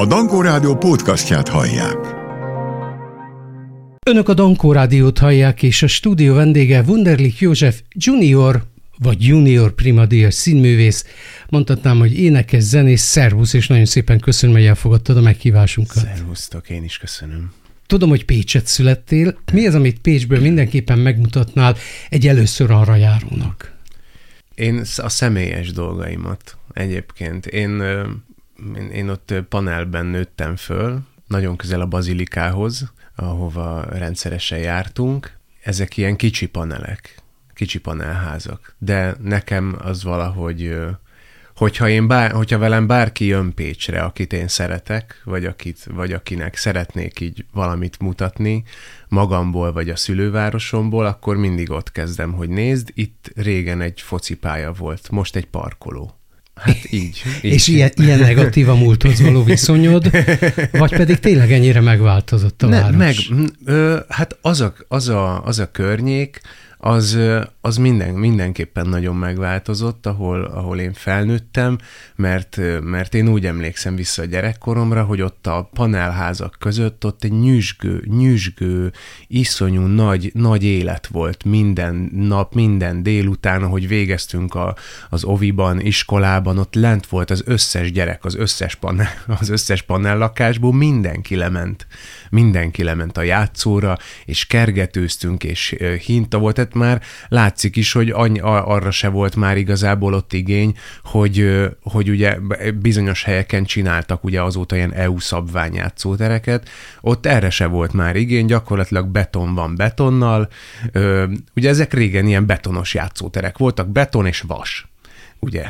A Dankó Rádió podcastját hallják. Önök a Dankó Rádiót hallják, és a stúdió vendége Wunderlich József Junior, vagy Junior Primadíjas színművész. Mondhatnám, hogy énekes, zenész, szervusz, és nagyon szépen köszönöm, hogy elfogadtad a meghívásunkat. Szervusztok, én is köszönöm. Tudom, hogy Pécset születtél. Mi az, amit Pécsből mindenképpen megmutatnál egy először arra járónak? Én a személyes dolgaimat egyébként. Én, én, én ott panelben nőttem föl, nagyon közel a bazilikához, ahova rendszeresen jártunk. Ezek ilyen kicsi panelek, kicsi panelházak. De nekem az valahogy hogyha, én bár, hogyha velem bárki jön Pécsre, akit én szeretek, vagy, akit, vagy akinek szeretnék így valamit mutatni, magamból vagy a szülővárosomból, akkor mindig ott kezdem, hogy nézd, itt régen egy focipálya volt, most egy parkoló. Hát így. így. És ilyen, ilyen negatív a múlthoz való viszonyod, vagy pedig tényleg ennyire megváltozott a ne, város? Meg, ö, hát az a, az, a, az a környék, az, az minden, mindenképpen nagyon megváltozott, ahol, ahol én felnőttem, mert, mert én úgy emlékszem vissza a gyerekkoromra, hogy ott a panelházak között ott egy nyüzsgő, nyüzsgő, iszonyú nagy, nagy élet volt minden nap, minden délután, ahogy végeztünk a, az oviban, iskolában, ott lent volt az összes gyerek, az összes panel, az összes panellakásból, mindenki lement, mindenki lement a játszóra, és kergetőztünk, és hinta volt, tehát már látszik is, hogy annyi, arra se volt már igazából ott igény, hogy, hogy ugye bizonyos helyeken csináltak ugye azóta ilyen EU szabvány játszótereket, ott erre se volt már igény, gyakorlatilag beton van betonnal, ugye ezek régen ilyen betonos játszóterek voltak, beton és vas ugye?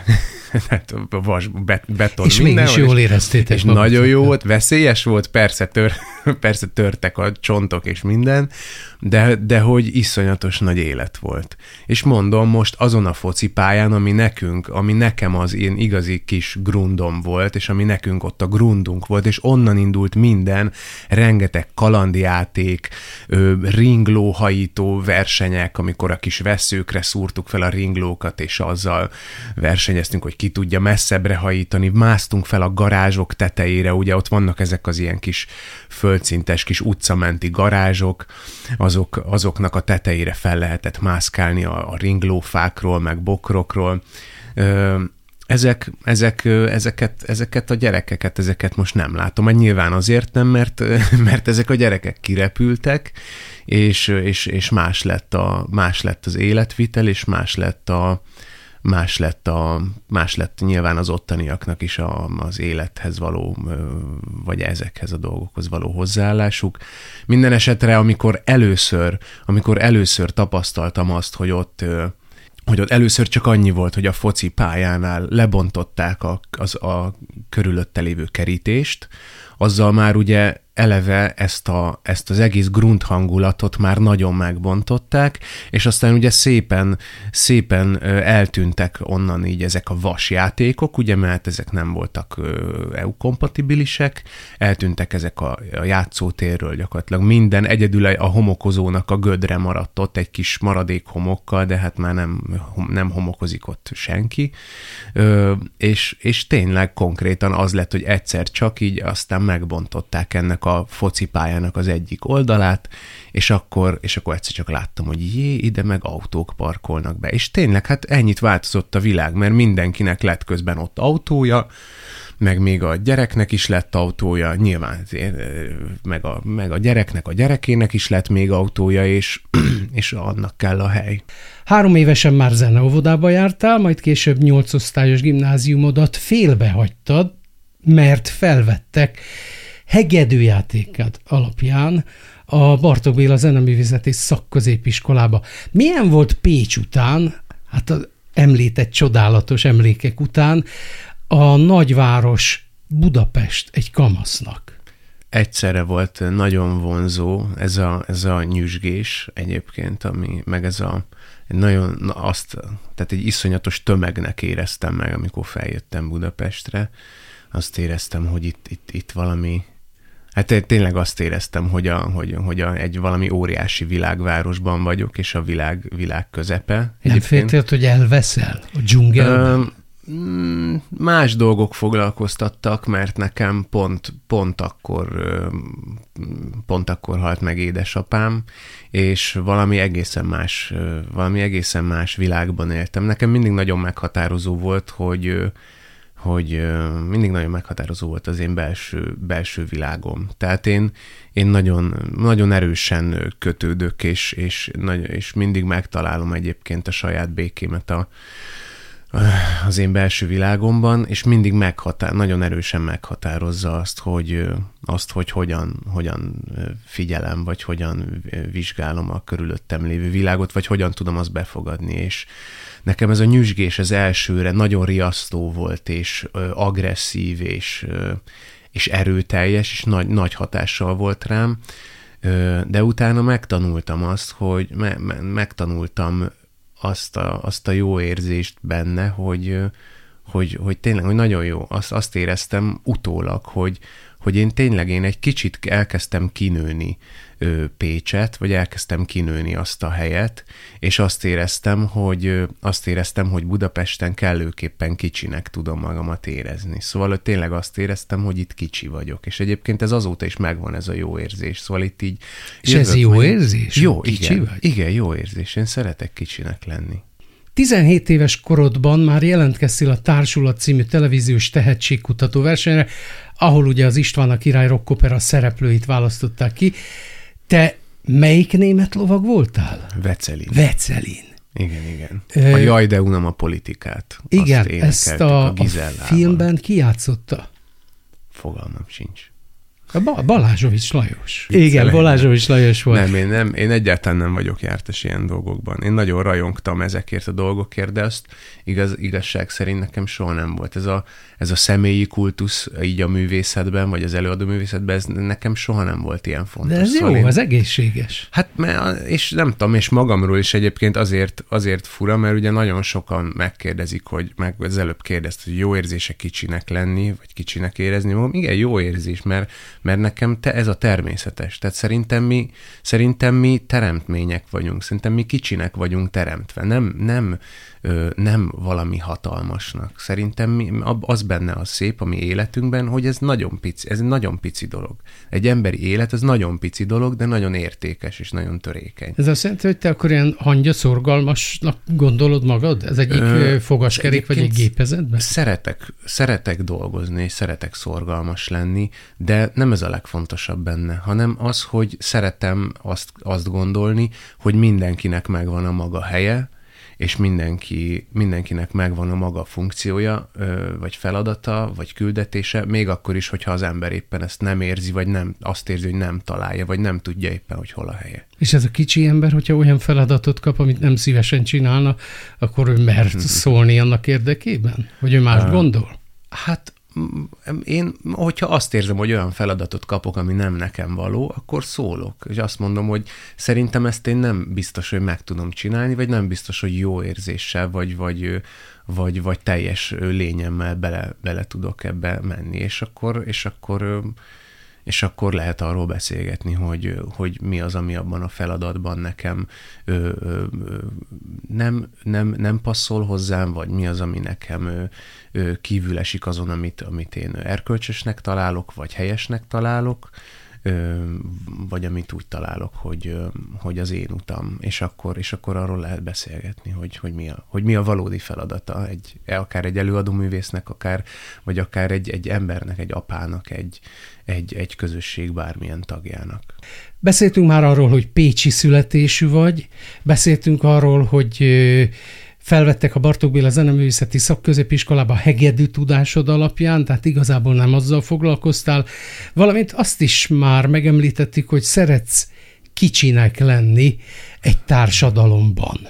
hát vas, bet, beton és minden. És jól éreztétek. És nagyon jó volt, veszélyes volt, persze, tör, persze törtek a csontok és minden, de, de hogy iszonyatos nagy élet volt. És mondom, most azon a focipályán, ami nekünk, ami nekem az én igazi kis grundom volt, és ami nekünk ott a grundunk volt, és onnan indult minden, rengeteg kalandjáték, ringlóhajító versenyek, amikor a kis veszőkre szúrtuk fel a ringlókat, és azzal versenyeztünk, hogy ki tudja messzebbre hajítani, másztunk fel a garázsok tetejére, ugye ott vannak ezek az ilyen kis földszintes kis utcamenti garázsok, azok, azoknak a tetejére fel lehetett mászkálni a, a ringlófákról, meg bokrokról. Ezek, ezek, ezeket, ezeket a gyerekeket, ezeket most nem látom. Mert nyilván azért nem, mert, mert ezek a gyerekek kirepültek, és, és, és más, lett a, más lett az életvitel, és más lett a, más lett, a, más lett nyilván az ottaniaknak is a, az élethez való, vagy ezekhez a dolgokhoz való hozzáállásuk. Minden esetre, amikor először, amikor először tapasztaltam azt, hogy ott hogy ott először csak annyi volt, hogy a foci pályánál lebontották a, az, a körülötte lévő kerítést, azzal már ugye eleve ezt, a, ezt az egész grunt hangulatot már nagyon megbontották, és aztán ugye szépen, szépen eltűntek onnan így ezek a vasjátékok, ugye, mert ezek nem voltak EU-kompatibilisek, eltűntek ezek a, a játszótérről gyakorlatilag minden, egyedül a homokozónak a gödre maradt ott egy kis maradék homokkal, de hát már nem, nem homokozik ott senki, és, és tényleg konkrétan az lett, hogy egyszer csak így aztán megbontották ennek a a focipályának az egyik oldalát, és akkor, és akkor egyszer csak láttam, hogy jé, ide meg autók parkolnak be. És tényleg, hát ennyit változott a világ, mert mindenkinek lett közben ott autója, meg még a gyereknek is lett autója, nyilván meg a, meg a gyereknek, a gyerekének is lett még autója, és, és annak kell a hely. Három évesen már zeneóvodába jártál, majd később nyolcosztályos gimnáziumodat félbehagytad, mert felvettek hegedűjátékát alapján a Bartók Béla Zeneművészeti Szakközépiskolába. Milyen volt Pécs után, hát az említett csodálatos emlékek után, a nagyváros Budapest egy kamasznak? Egyszerre volt nagyon vonzó ez a, ez a nyüzsgés egyébként, ami, meg ez a nagyon azt, tehát egy iszonyatos tömegnek éreztem meg, amikor feljöttem Budapestre. Azt éreztem, hogy itt, itt, itt valami, Hát tényleg azt éreztem, hogy, a, hogy, hogy a, egy valami óriási világvárosban vagyok, és a világ, világ közepe. Nem féltél, hogy elveszel a dzsungelben? Mm, más dolgok foglalkoztattak, mert nekem pont, pont akkor pont akkor halt meg édesapám, és valami egészen más, valami egészen más világban éltem. Nekem mindig nagyon meghatározó volt, hogy hogy mindig nagyon meghatározó volt az én belső, belső világom. Tehát én, én nagyon, nagyon erősen kötődök, és, és, és mindig megtalálom egyébként a saját békémet a, az én belső világomban, és mindig meghatár, nagyon erősen meghatározza azt, hogy, azt, hogy hogyan, hogyan figyelem, vagy hogyan vizsgálom a körülöttem lévő világot, vagy hogyan tudom azt befogadni, és nekem ez a nyüzsgés az elsőre nagyon riasztó volt, és agresszív, és, és erőteljes, és nagy, nagy hatással volt rám, de utána megtanultam azt, hogy me, me, megtanultam azt a, azt a jó érzést benne, hogy, hogy, hogy tényleg, hogy nagyon jó. Azt, azt éreztem utólag, hogy, hogy én tényleg én egy kicsit elkezdtem kinőni Pécset, vagy elkezdtem kinőni azt a helyet, és azt éreztem, hogy azt éreztem, hogy Budapesten kellőképpen kicsinek tudom magamat érezni. Szóval hogy tényleg azt éreztem, hogy itt kicsi vagyok, és egyébként ez azóta is megvan ez a jó érzés. Szóval itt így... És ez jó majd... érzés? Jó, kicsi igen, vagy? igen, jó érzés. Én szeretek kicsinek lenni. 17 éves korodban már jelentkeztél a Társulat című televíziós tehetségkutató versenyre, ahol ugye az István a király rockopera szereplőit választották ki. Te melyik német lovag voltál? Vecelin. Vecelin. Igen, igen. A Jaj, de unam a politikát. Igen, ezt a, a, a filmben kijátszotta? Fogalmam sincs. A Balázsovics Lajos. Igen, Balázsovics Lajos volt. Nem én, nem, én egyáltalán nem vagyok jártas ilyen dolgokban. Én nagyon rajongtam ezekért a dolgokért, de azt igaz, igazság szerint nekem soha nem volt. Ez a, ez a személyi kultusz így a művészetben, vagy az előadó művészetben, ez nekem soha nem volt ilyen fontos. De ez szóval jó, én, az egészséges. Hát, és nem tudom, és magamról is egyébként azért, azért fura, mert ugye nagyon sokan megkérdezik, hogy meg az előbb kérdezt, hogy jó érzése kicsinek lenni, vagy kicsinek érezni magam. Igen, jó érzés, mert, mert nekem te, ez a természetes. Tehát szerintem mi, szerintem mi teremtmények vagyunk, szerintem mi kicsinek vagyunk teremtve, nem, nem, nem valami hatalmasnak. Szerintem mi, az benne a szép a mi életünkben, hogy ez nagyon pici, ez nagyon pici dolog. Egy emberi élet, ez nagyon pici dolog, de nagyon értékes és nagyon törékeny. Ez azt jelenti, hogy te akkor ilyen hangya szorgalmasnak gondolod magad? Ez egyik Ö, fogaskerék vagy egy gépezetben? Szeretek, szeretek dolgozni, és szeretek szorgalmas lenni, de nem ez a legfontosabb benne, hanem az, hogy szeretem azt, azt gondolni, hogy mindenkinek megvan a maga helye, és mindenki, mindenkinek megvan a maga funkciója, vagy feladata, vagy küldetése, még akkor is, hogyha az ember éppen ezt nem érzi, vagy nem azt érzi, hogy nem találja, vagy nem tudja éppen, hogy hol a helye. És ez a kicsi ember, hogyha olyan feladatot kap, amit nem szívesen csinálna, akkor ő mert szólni annak érdekében? Hogy ő más gondol? Hát én, hogyha azt érzem, hogy olyan feladatot kapok, ami nem nekem való, akkor szólok, és azt mondom, hogy szerintem ezt én nem biztos, hogy meg tudom csinálni, vagy nem biztos, hogy jó érzéssel, vagy, vagy, vagy, vagy teljes lényemmel bele, bele tudok ebbe menni, és akkor, és akkor és akkor lehet arról beszélgetni, hogy, hogy mi az, ami abban a feladatban nekem ö, ö, nem, nem, nem passzol hozzám, vagy mi az, ami nekem ö, ö, kívül esik azon, amit, amit én erkölcsösnek találok, vagy helyesnek találok, vagy amit úgy találok, hogy, hogy az én utam, és akkor, és akkor arról lehet beszélgetni, hogy, hogy, mi, a, hogy mi a valódi feladata, egy, akár egy előadó művésznek, akár, vagy akár egy, egy embernek, egy apának, egy, egy, egy közösség bármilyen tagjának. Beszéltünk már arról, hogy pécsi születésű vagy, beszéltünk arról, hogy felvettek a Bartók Béla Zeneművészeti Szakközépiskolába hegedű tudásod alapján, tehát igazából nem azzal foglalkoztál, valamint azt is már megemlítettük, hogy szeretsz kicsinek lenni egy társadalomban.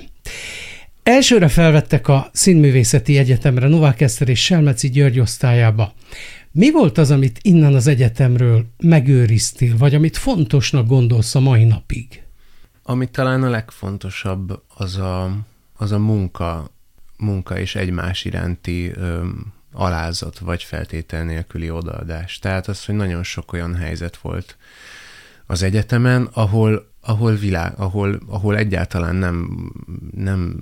Elsőre felvettek a Színművészeti Egyetemre Novák Eszter és Selmeci György osztályába. Mi volt az, amit innen az egyetemről megőriztél, vagy amit fontosnak gondolsz a mai napig? Ami talán a legfontosabb, az a, az a munka, munka és egymás iránti ö, alázat, vagy feltétel nélküli odaadás. Tehát az, hogy nagyon sok olyan helyzet volt az egyetemen, ahol, ahol világ, ahol, ahol egyáltalán nem, nem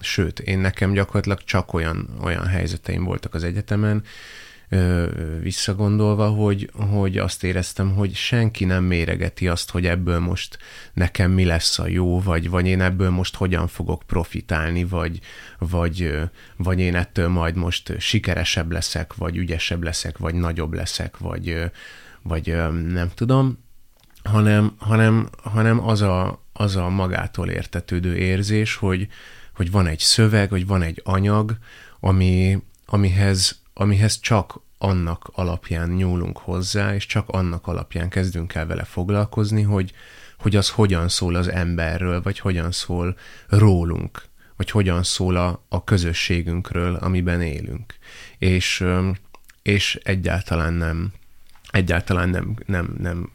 sőt, én nekem gyakorlatilag csak olyan, olyan helyzeteim voltak az egyetemen, visszagondolva, hogy, hogy azt éreztem, hogy senki nem méregeti azt, hogy ebből most nekem mi lesz a jó, vagy, vagy én ebből most hogyan fogok profitálni, vagy, vagy, vagy én ettől majd most sikeresebb leszek, vagy ügyesebb leszek, vagy nagyobb leszek, vagy, vagy nem tudom, hanem, hanem, hanem az, a, az a magától értetődő érzés, hogy, hogy van egy szöveg, hogy van egy anyag, ami, amihez amihez csak annak alapján nyúlunk hozzá, és csak annak alapján kezdünk el vele foglalkozni, hogy, hogy az hogyan szól az emberről, vagy hogyan szól rólunk, vagy hogyan szól a, a közösségünkről, amiben élünk. És, és egyáltalán nem, egyáltalán nem, nem, nem,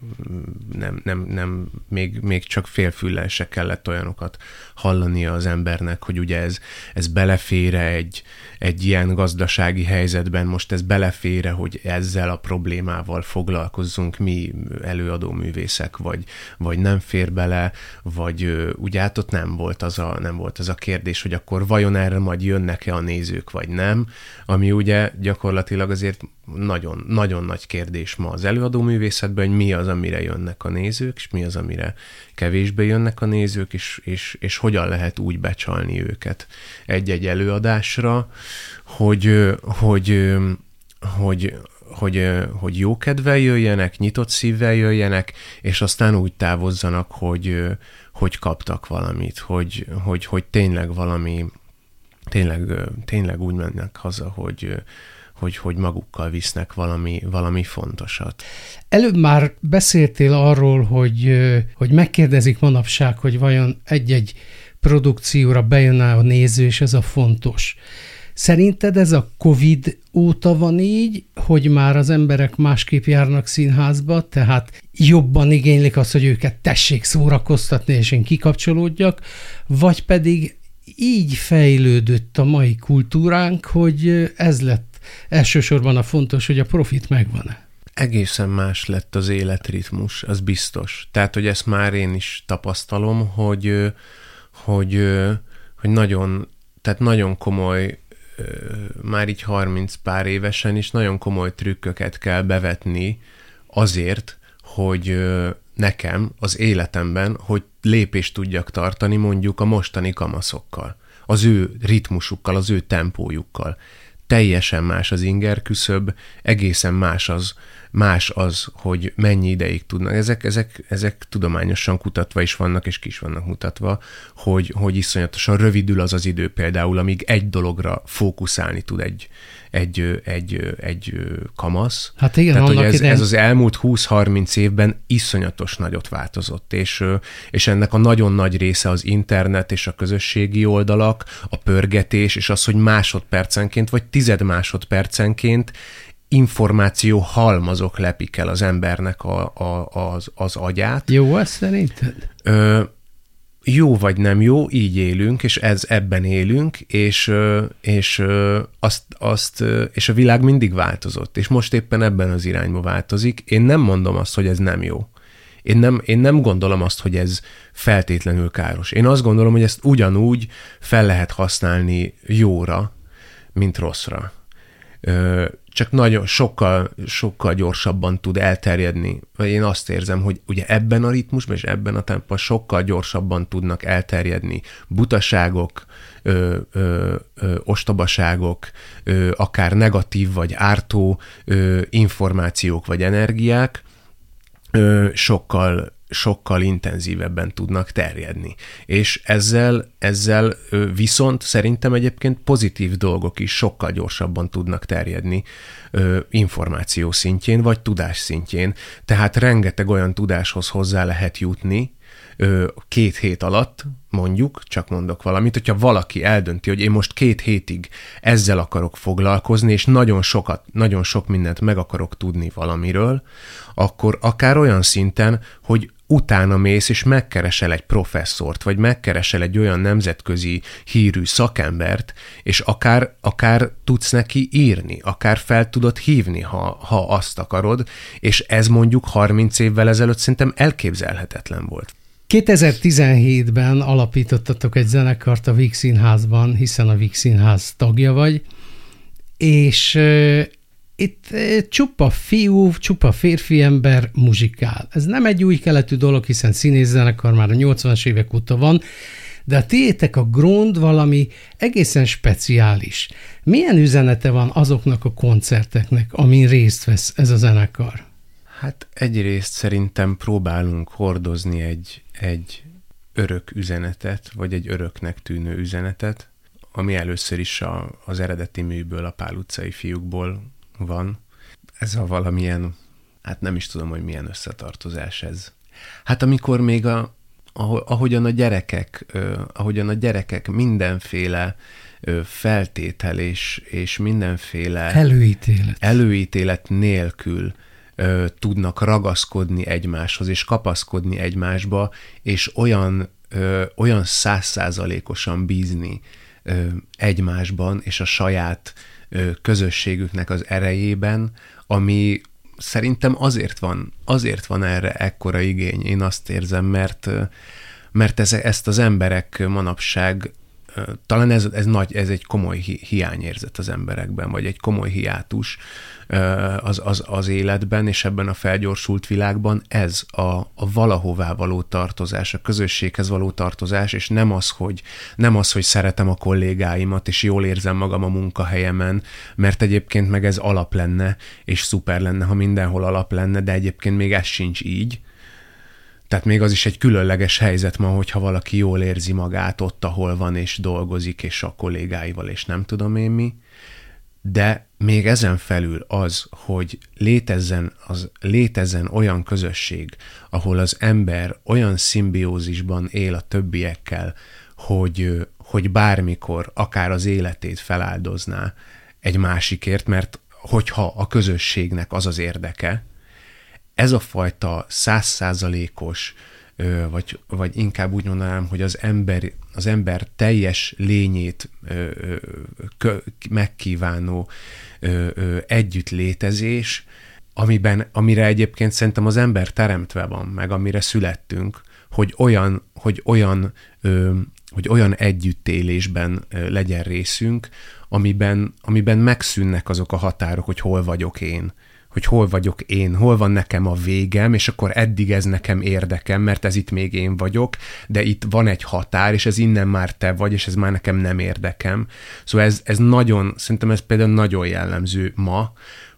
nem, nem, nem még, még csak félfüllel se kellett olyanokat hallania az embernek, hogy ugye ez, ez belefére egy, egy ilyen gazdasági helyzetben, most ez belefére, hogy ezzel a problémával foglalkozzunk mi előadó művészek, vagy, vagy nem fér bele, vagy ugye hát ott nem volt, az a, nem volt az a kérdés, hogy akkor vajon erre majd jönnek-e a nézők, vagy nem, ami ugye gyakorlatilag azért nagyon, nagyon nagy kérdés ma az előadó művészetben, hogy mi az, amire jönnek a nézők, és mi az, amire kevésbé jönnek a nézők, és, és, és hogyan lehet úgy becsalni őket egy-egy előadásra, hogy, hogy, hogy, hogy, hogy jó kedvel jöjjenek, nyitott szívvel jöjjenek, és aztán úgy távozzanak, hogy, hogy kaptak valamit, hogy, hogy, hogy tényleg valami, tényleg, tényleg úgy mennek haza, hogy, hogy, hogy magukkal visznek valami, valami fontosat. Előbb már beszéltél arról, hogy, hogy megkérdezik manapság, hogy vajon egy-egy produkcióra bejön a néző, és ez a fontos. Szerinted ez a COVID óta van így, hogy már az emberek másképp járnak színházba, tehát jobban igénylik azt, hogy őket tessék szórakoztatni, és én kikapcsolódjak, vagy pedig így fejlődött a mai kultúránk, hogy ez lett elsősorban a fontos, hogy a profit megvan-e. Egészen más lett az életritmus, az biztos. Tehát, hogy ezt már én is tapasztalom, hogy, hogy, hogy nagyon, tehát nagyon komoly már így 30 pár évesen is nagyon komoly trükköket kell bevetni azért, hogy nekem az életemben, hogy lépést tudjak tartani mondjuk a mostani kamaszokkal, az ő ritmusukkal, az ő tempójukkal teljesen más az inger küszöb, egészen más az, más az, hogy mennyi ideig tudnak. Ezek, ezek, ezek tudományosan kutatva is vannak, és kis vannak mutatva, hogy, hogy iszonyatosan rövidül az az idő például, amíg egy dologra fókuszálni tud egy, egy, egy, egy kamasz. Hát igen, Tehát, hogy ez, ez az elmúlt 20-30 évben iszonyatos nagyot változott, és, és ennek a nagyon nagy része az internet és a közösségi oldalak, a pörgetés, és az, hogy másodpercenként vagy tized másodpercenként információ halmazok lepik el az embernek a, a, az, az agyát. Jó ez szerinted? Ö, jó vagy nem jó, így élünk, és ez ebben élünk, és, és, azt, azt, és a világ mindig változott, és most éppen ebben az irányba változik. Én nem mondom azt, hogy ez nem jó. Én nem, én nem gondolom azt, hogy ez feltétlenül káros. Én azt gondolom, hogy ezt ugyanúgy fel lehet használni jóra, mint rosszra csak nagyon sokkal, sokkal gyorsabban tud elterjedni. Vagy én azt érzem, hogy ugye ebben a ritmusban és ebben a tempóban sokkal gyorsabban tudnak elterjedni butaságok, ö, ö, ö, ostobaságok, ö, akár negatív vagy ártó ö, információk vagy energiák, ö, sokkal sokkal intenzívebben tudnak terjedni. És ezzel, ezzel viszont szerintem egyébként pozitív dolgok is sokkal gyorsabban tudnak terjedni információ szintjén, vagy tudás szintjén. Tehát rengeteg olyan tudáshoz hozzá lehet jutni, két hét alatt, mondjuk, csak mondok valamit, hogyha valaki eldönti, hogy én most két hétig ezzel akarok foglalkozni, és nagyon sokat, nagyon sok mindent meg akarok tudni valamiről, akkor akár olyan szinten, hogy utána mész és megkeresel egy professzort, vagy megkeresel egy olyan nemzetközi hírű szakembert, és akár, akár tudsz neki írni, akár fel tudod hívni, ha, ha azt akarod, és ez mondjuk 30 évvel ezelőtt szerintem elképzelhetetlen volt. 2017-ben alapítottatok egy zenekart a Víg Színházban, hiszen a Víg Színház tagja vagy, és itt csupa fiú, csupa férfi ember muzsikál. Ez nem egy új keletű dolog, hiszen színészzenekar már a 80-as évek óta van, de a tiétek a grond valami egészen speciális. Milyen üzenete van azoknak a koncerteknek, amin részt vesz ez a zenekar? Hát egyrészt szerintem próbálunk hordozni egy, egy örök üzenetet, vagy egy öröknek tűnő üzenetet, ami először is a, az eredeti műből, a Pál utcai fiúkból van. Ez a valamilyen, hát nem is tudom, hogy milyen összetartozás ez. Hát amikor még a, ahogyan a gyerekek, ahogyan a gyerekek mindenféle feltétel és, és mindenféle előítélet. előítélet nélkül ö, tudnak ragaszkodni egymáshoz, és kapaszkodni egymásba, és olyan, ö, olyan százszázalékosan bízni ö, egymásban, és a saját közösségüknek az erejében, ami szerintem azért van, azért van erre ekkora igény, én azt érzem, mert, mert ez, ezt az emberek manapság talán ez, ez, nagy, ez egy komoly hi- hiányérzet az emberekben, vagy egy komoly hiátus az, az, az életben, és ebben a felgyorsult világban ez a, a valahová való tartozás, a közösséghez való tartozás, és nem az, hogy, nem az, hogy szeretem a kollégáimat, és jól érzem magam a munkahelyemen, mert egyébként meg ez alap lenne, és szuper lenne, ha mindenhol alap lenne, de egyébként még ez sincs így, tehát még az is egy különleges helyzet ma, hogyha valaki jól érzi magát ott, ahol van, és dolgozik, és a kollégáival, és nem tudom én mi. De még ezen felül az, hogy létezzen, az, létezzen olyan közösség, ahol az ember olyan szimbiózisban él a többiekkel, hogy, hogy bármikor akár az életét feláldozná egy másikért, mert hogyha a közösségnek az az érdeke, ez a fajta százszázalékos, vagy, vagy inkább úgy mondanám, hogy az ember, az ember teljes lényét megkívánó együttlétezés, amiben, amire egyébként szerintem az ember teremtve van, meg amire születtünk, hogy olyan, hogy olyan, hogy olyan együttélésben legyen részünk, amiben, amiben megszűnnek azok a határok, hogy hol vagyok én, hogy hol vagyok én, hol van nekem a végem, és akkor eddig ez nekem érdekem, mert ez itt még én vagyok, de itt van egy határ, és ez innen már te vagy, és ez már nekem nem érdekem. Szóval ez, ez nagyon, szerintem ez például nagyon jellemző ma,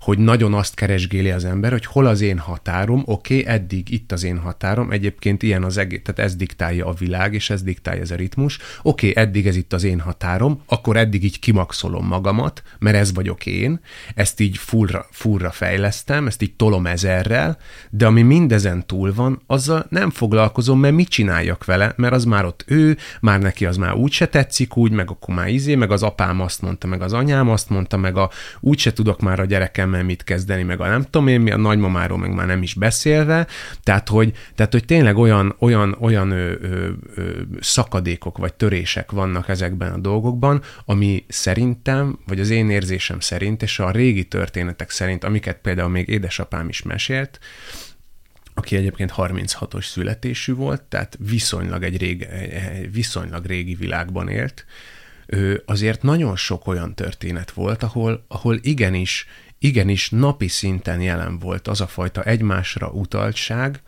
hogy nagyon azt keresgéli az ember, hogy hol az én határom, oké, okay, eddig itt az én határom, egyébként ilyen az egész, tehát ez diktálja a világ, és ez diktálja ez a ritmus, oké, okay, eddig ez itt az én határom, akkor eddig így kimaxolom magamat, mert ez vagyok én, ezt így fullra, fullra fejlesztem, ezt így tolom ezerrel, de ami mindezen túl van, azzal nem foglalkozom, mert mit csináljak vele, mert az már ott ő, már neki az már úgy se tetszik úgy, meg akkor már izé, meg az apám azt mondta, meg az anyám azt mondta, meg a úgy se tudok már a gyerekem értelemmel mit kezdeni, meg a nem tudom én mi, a nagymamáról meg már nem is beszélve, tehát hogy, tehát, hogy tényleg olyan, olyan, olyan ö, ö, ö, szakadékok vagy törések vannak ezekben a dolgokban, ami szerintem, vagy az én érzésem szerint, és a régi történetek szerint, amiket például még édesapám is mesélt, aki egyébként 36-os születésű volt, tehát viszonylag egy rég, viszonylag régi világban élt, azért nagyon sok olyan történet volt, ahol, ahol igenis igenis napi szinten jelen volt az a fajta egymásra utaltság,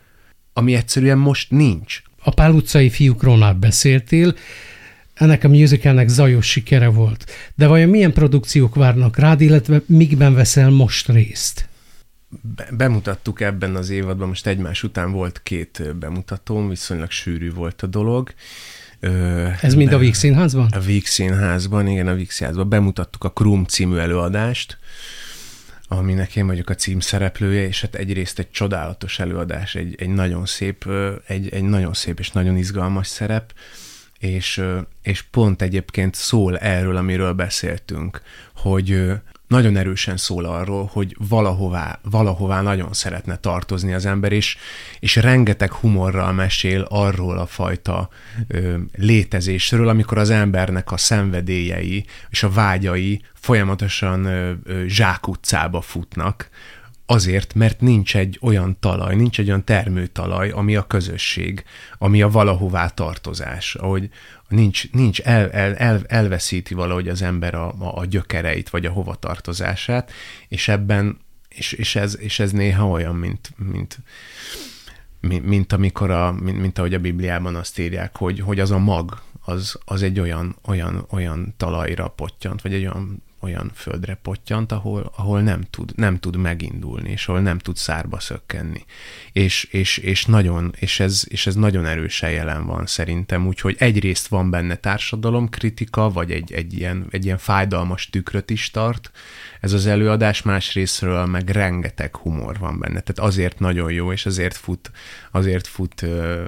ami egyszerűen most nincs. A Pál utcai fiúkról már beszéltél, ennek a musicalnek zajos sikere volt. De vajon milyen produkciók várnak rád, illetve mikben veszel most részt? Be- bemutattuk ebben az évadban, most egymás után volt két bemutatóm, viszonylag sűrű volt a dolog. Ö, Ez mind a Víg Színházban? A Víg Színházban, igen, a Víg Színházban. Bemutattuk a Krum című előadást, aminek én vagyok a címszereplője, és hát egyrészt egy csodálatos előadás, egy, egy nagyon szép, egy, egy nagyon szép és nagyon izgalmas szerep, és, és pont egyébként szól erről, amiről beszéltünk, hogy nagyon erősen szól arról, hogy valahová, valahová nagyon szeretne tartozni az ember, és, és rengeteg humorral mesél arról a fajta ö, létezésről, amikor az embernek a szenvedélyei és a vágyai folyamatosan ö, ö, zsákutcába futnak, Azért, mert nincs egy olyan talaj, nincs egy olyan termőtalaj, ami a közösség, ami a valahová tartozás, ahogy nincs, nincs el, el, el, elveszíti valahogy az ember a, a, a gyökereit, vagy a hovatartozását, és ebben, és, és, ez, és ez néha olyan, mint, mint, mint, mint amikor a, mint, mint ahogy a Bibliában azt írják, hogy, hogy az a mag, az, az egy olyan, olyan, olyan talajra pottyant, vagy egy olyan olyan földre pottyant, ahol, ahol nem, tud, nem tud megindulni, és ahol nem tud szárba szökkenni. És, és, és, nagyon, és, ez, és ez nagyon erősen jelen van szerintem, úgyhogy egyrészt van benne társadalomkritika, vagy egy, egy, ilyen, egy ilyen fájdalmas tükröt is tart, ez az előadás, másrésztről meg rengeteg humor van benne, tehát azért nagyon jó, és azért fut, azért fut ö,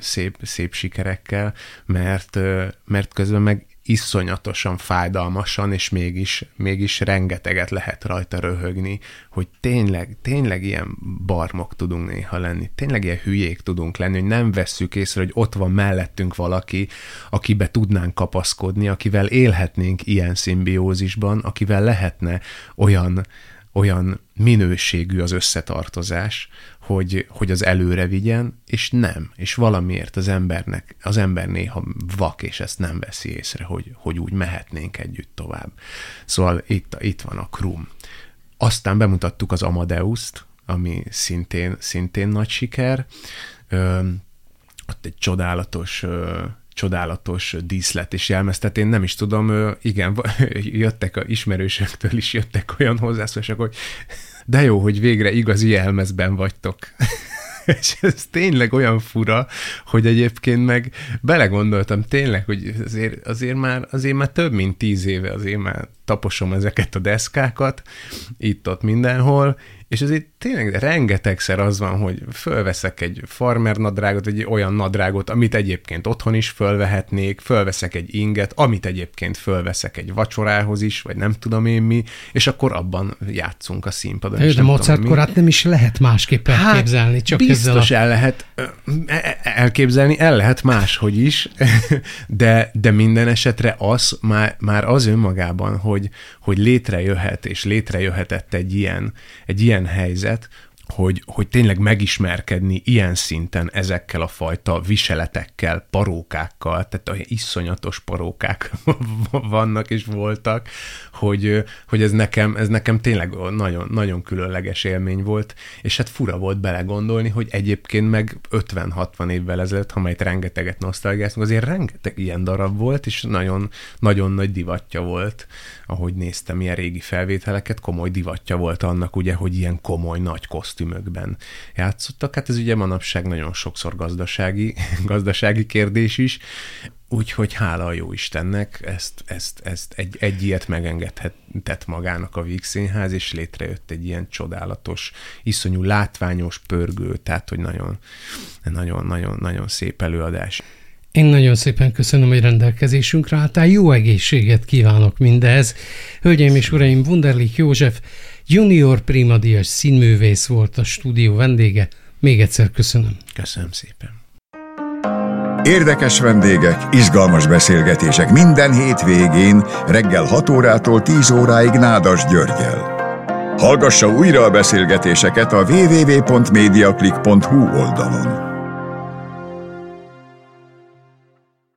szép, szép sikerekkel, mert, ö, mert közben meg iszonyatosan fájdalmasan, és mégis, mégis rengeteget lehet rajta röhögni, hogy tényleg, tényleg ilyen barmok tudunk néha lenni, tényleg ilyen hülyék tudunk lenni, hogy nem vesszük észre, hogy ott van mellettünk valaki, akibe tudnánk kapaszkodni, akivel élhetnénk ilyen szimbiózisban, akivel lehetne olyan, olyan minőségű az összetartozás, hogy, hogy az előre vigyen, és nem. És valamiért az embernek, az ember néha vak, és ezt nem veszi észre, hogy, hogy úgy mehetnénk együtt tovább. Szóval itt, itt van a Krum. Aztán bemutattuk az Amadeuszt, ami szintén, szintén nagy siker. Ö, ott egy csodálatos ö, csodálatos díszlet és jelmez. Tehát én nem is tudom, igen, jöttek a ismerősöktől is jöttek olyan hozzászólások, hogy de jó, hogy végre igazi jelmezben vagytok. és ez tényleg olyan fura, hogy egyébként meg belegondoltam tényleg, hogy azért, azért, már, azért már több mint tíz éve azért már taposom ezeket a deszkákat, itt-ott mindenhol, és azért tényleg rengetegszer az van, hogy fölveszek egy farmer nadrágot, egy olyan nadrágot, amit egyébként otthon is fölvehetnék, fölveszek egy inget, amit egyébként fölveszek egy vacsorához is, vagy nem tudom én mi, és akkor abban játszunk a színpadon. De Mozart korát nem is lehet másképp hát, elképzelni, hát, csak biztos ezzel a... el lehet e, e, elképzelni, el lehet máshogy is, de, de minden esetre az már, már az önmagában, hogy, hogy létrejöhet, és létrejöhetett egy ilyen, egy ilyen helyzet, helyzet, hogy, hogy tényleg megismerkedni ilyen szinten ezekkel a fajta viseletekkel, parókákkal, tehát olyan iszonyatos parókák vannak és voltak, hogy, hogy ez, nekem, ez nekem tényleg nagyon, nagyon különleges élmény volt, és hát fura volt belegondolni, hogy egyébként meg 50-60 évvel ezelőtt, ha majd rengeteget nosztalgiáztunk, azért rengeteg ilyen darab volt, és nagyon, nagyon nagy divatja volt, ahogy néztem ilyen régi felvételeket, komoly divatja volt annak ugye, hogy ilyen komoly nagy kosztümökben játszottak. Hát ez ugye manapság nagyon sokszor gazdasági, gazdasági kérdés is, Úgyhogy hála a jó Istennek, ezt, ezt, ezt egy, egy ilyet megengedhetett magának a Víg Színház, és létrejött egy ilyen csodálatos, iszonyú látványos pörgő, tehát hogy nagyon, nagyon, nagyon, nagyon szép előadás. Én nagyon szépen köszönöm, hogy rendelkezésünkre álltál. Jó egészséget kívánok mindez. Hölgyeim és uraim, Wunderlich József, junior primadias színművész volt a stúdió vendége. Még egyszer köszönöm. Köszönöm szépen. Érdekes vendégek, izgalmas beszélgetések minden hétvégén reggel 6 órától 10 óráig Nádas Györgyel. Hallgassa újra a beszélgetéseket a www.mediaclick.hu oldalon.